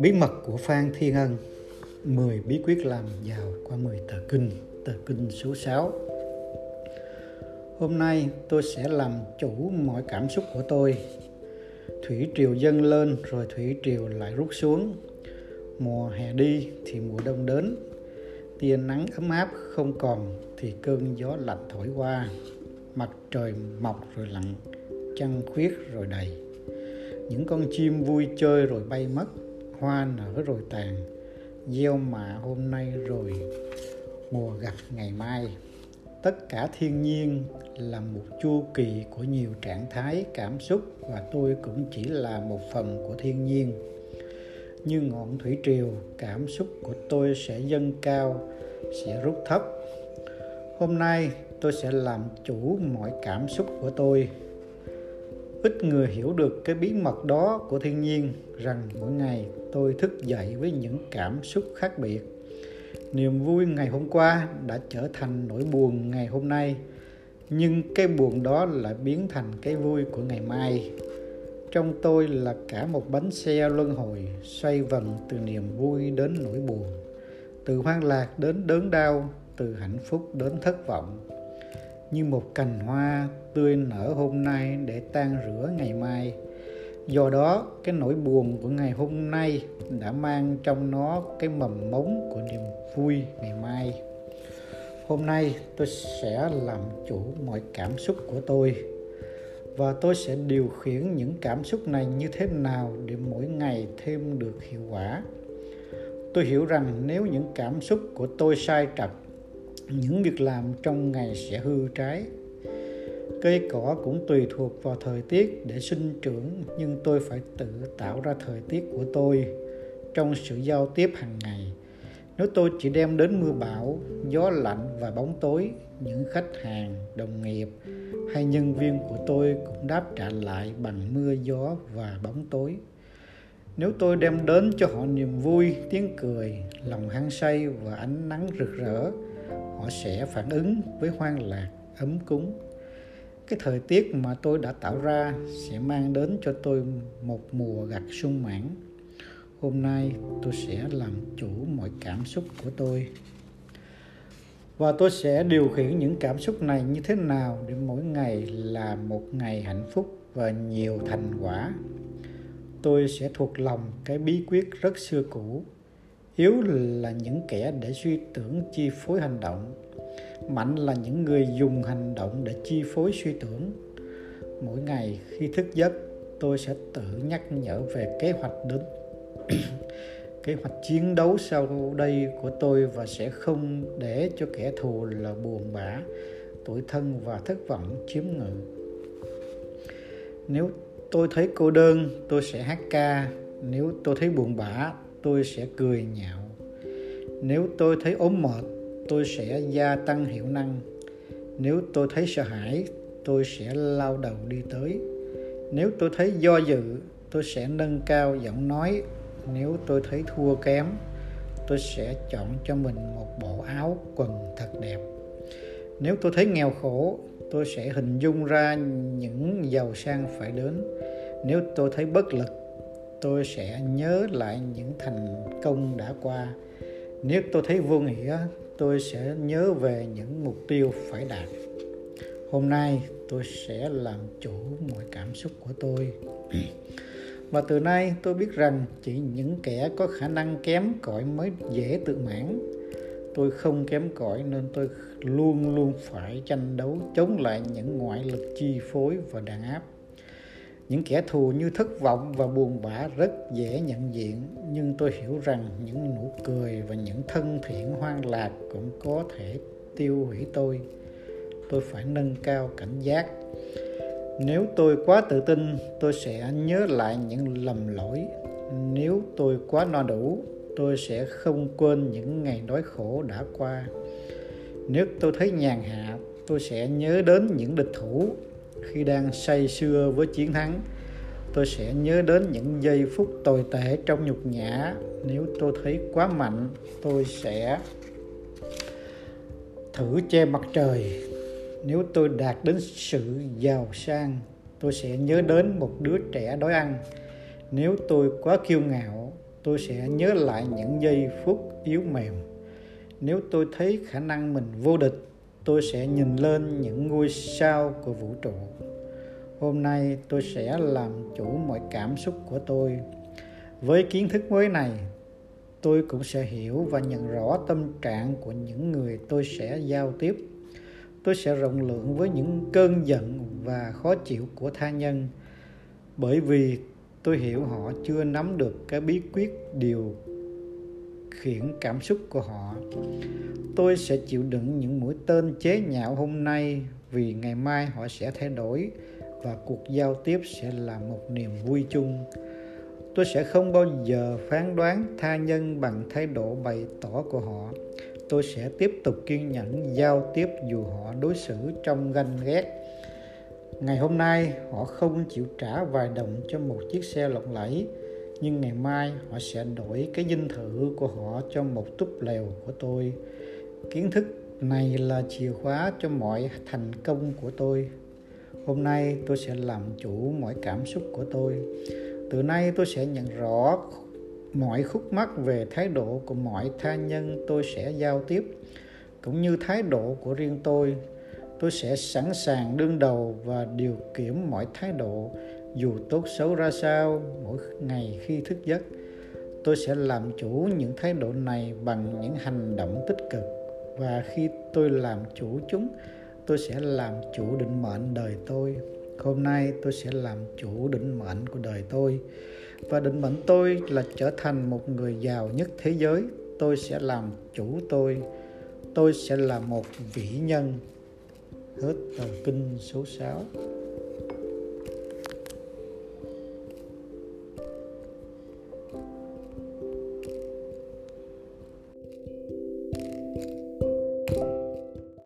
Bí mật của Phan Thiên Ân 10 bí quyết làm giàu qua 10 tờ kinh Tờ kinh số 6 Hôm nay tôi sẽ làm chủ mọi cảm xúc của tôi. Thủy triều dâng lên rồi thủy triều lại rút xuống. Mùa hè đi thì mùa đông đến. Tia nắng ấm áp không còn thì cơn gió lạnh thổi qua. Mặt trời mọc rồi lặn. Trăng khuyết rồi đầy. Những con chim vui chơi rồi bay mất, hoa nở rồi tàn. Gieo mạ hôm nay rồi, mùa gặt ngày mai. Tất cả thiên nhiên là một chu kỳ của nhiều trạng thái cảm xúc và tôi cũng chỉ là một phần của thiên nhiên. Như ngọn thủy triều, cảm xúc của tôi sẽ dâng cao, sẽ rút thấp. Hôm nay tôi sẽ làm chủ mọi cảm xúc của tôi ít người hiểu được cái bí mật đó của thiên nhiên rằng mỗi ngày tôi thức dậy với những cảm xúc khác biệt. Niềm vui ngày hôm qua đã trở thành nỗi buồn ngày hôm nay, nhưng cái buồn đó lại biến thành cái vui của ngày mai. Trong tôi là cả một bánh xe luân hồi xoay vần từ niềm vui đến nỗi buồn, từ hoang lạc đến đớn đau, từ hạnh phúc đến thất vọng như một cành hoa tươi nở hôm nay để tan rửa ngày mai. Do đó, cái nỗi buồn của ngày hôm nay đã mang trong nó cái mầm mống của niềm vui ngày mai. Hôm nay tôi sẽ làm chủ mọi cảm xúc của tôi và tôi sẽ điều khiển những cảm xúc này như thế nào để mỗi ngày thêm được hiệu quả. Tôi hiểu rằng nếu những cảm xúc của tôi sai trật những việc làm trong ngày sẽ hư trái. Cây cỏ cũng tùy thuộc vào thời tiết để sinh trưởng, nhưng tôi phải tự tạo ra thời tiết của tôi trong sự giao tiếp hàng ngày. Nếu tôi chỉ đem đến mưa bão, gió lạnh và bóng tối, những khách hàng, đồng nghiệp hay nhân viên của tôi cũng đáp trả lại bằng mưa, gió và bóng tối. Nếu tôi đem đến cho họ niềm vui, tiếng cười, lòng hăng say và ánh nắng rực rỡ họ sẽ phản ứng với hoang lạc, ấm cúng. Cái thời tiết mà tôi đã tạo ra sẽ mang đến cho tôi một mùa gặt sung mãn. Hôm nay tôi sẽ làm chủ mọi cảm xúc của tôi. Và tôi sẽ điều khiển những cảm xúc này như thế nào để mỗi ngày là một ngày hạnh phúc và nhiều thành quả. Tôi sẽ thuộc lòng cái bí quyết rất xưa cũ yếu là những kẻ để suy tưởng chi phối hành động. Mạnh là những người dùng hành động để chi phối suy tưởng. Mỗi ngày khi thức giấc, tôi sẽ tự nhắc nhở về kế hoạch đến kế hoạch chiến đấu sau đây của tôi và sẽ không để cho kẻ thù là buồn bã tuổi thân và thất vọng chiếm ngự. Nếu tôi thấy cô đơn, tôi sẽ hát ca. Nếu tôi thấy buồn bã tôi sẽ cười nhạo. Nếu tôi thấy ốm mệt, tôi sẽ gia tăng hiệu năng. Nếu tôi thấy sợ hãi, tôi sẽ lao đầu đi tới. Nếu tôi thấy do dự, tôi sẽ nâng cao giọng nói. Nếu tôi thấy thua kém, tôi sẽ chọn cho mình một bộ áo quần thật đẹp. Nếu tôi thấy nghèo khổ, tôi sẽ hình dung ra những giàu sang phải đến. Nếu tôi thấy bất lực tôi sẽ nhớ lại những thành công đã qua. Nếu tôi thấy vô nghĩa, tôi sẽ nhớ về những mục tiêu phải đạt. Hôm nay tôi sẽ làm chủ mọi cảm xúc của tôi. Và từ nay tôi biết rằng chỉ những kẻ có khả năng kém cỏi mới dễ tự mãn. Tôi không kém cỏi nên tôi luôn luôn phải tranh đấu chống lại những ngoại lực chi phối và đàn áp những kẻ thù như thất vọng và buồn bã rất dễ nhận diện, nhưng tôi hiểu rằng những nụ cười và những thân thiện hoang lạc cũng có thể tiêu hủy tôi. Tôi phải nâng cao cảnh giác. Nếu tôi quá tự tin, tôi sẽ nhớ lại những lầm lỗi. Nếu tôi quá no đủ, tôi sẽ không quên những ngày đói khổ đã qua. Nếu tôi thấy nhàn hạ, tôi sẽ nhớ đến những địch thủ khi đang say sưa với chiến thắng, tôi sẽ nhớ đến những giây phút tồi tệ trong nhục nhã. Nếu tôi thấy quá mạnh, tôi sẽ thử che mặt trời. Nếu tôi đạt đến sự giàu sang, tôi sẽ nhớ đến một đứa trẻ đói ăn. Nếu tôi quá kiêu ngạo, tôi sẽ nhớ lại những giây phút yếu mềm. Nếu tôi thấy khả năng mình vô địch tôi sẽ nhìn lên những ngôi sao của vũ trụ. Hôm nay tôi sẽ làm chủ mọi cảm xúc của tôi. Với kiến thức mới này, tôi cũng sẽ hiểu và nhận rõ tâm trạng của những người tôi sẽ giao tiếp. Tôi sẽ rộng lượng với những cơn giận và khó chịu của tha nhân, bởi vì tôi hiểu họ chưa nắm được cái bí quyết điều khiển cảm xúc của họ. Tôi sẽ chịu đựng những mũi tên chế nhạo hôm nay vì ngày mai họ sẽ thay đổi và cuộc giao tiếp sẽ là một niềm vui chung. Tôi sẽ không bao giờ phán đoán tha nhân bằng thái độ bày tỏ của họ. Tôi sẽ tiếp tục kiên nhẫn giao tiếp dù họ đối xử trong ganh ghét. Ngày hôm nay, họ không chịu trả vài đồng cho một chiếc xe lộng lẫy nhưng ngày mai họ sẽ đổi cái dinh thự của họ cho một túp lều của tôi. Kiến thức này là chìa khóa cho mọi thành công của tôi. Hôm nay tôi sẽ làm chủ mọi cảm xúc của tôi. Từ nay tôi sẽ nhận rõ mọi khúc mắc về thái độ của mọi tha nhân tôi sẽ giao tiếp, cũng như thái độ của riêng tôi tôi sẽ sẵn sàng đương đầu và điều kiểm mọi thái độ, dù tốt xấu ra sao, mỗi ngày khi thức giấc. Tôi sẽ làm chủ những thái độ này bằng những hành động tích cực. Và khi tôi làm chủ chúng, tôi sẽ làm chủ định mệnh đời tôi. Hôm nay tôi sẽ làm chủ định mệnh của đời tôi. Và định mệnh tôi là trở thành một người giàu nhất thế giới. Tôi sẽ làm chủ tôi. Tôi sẽ là một vĩ nhân hết tờ kinh số 6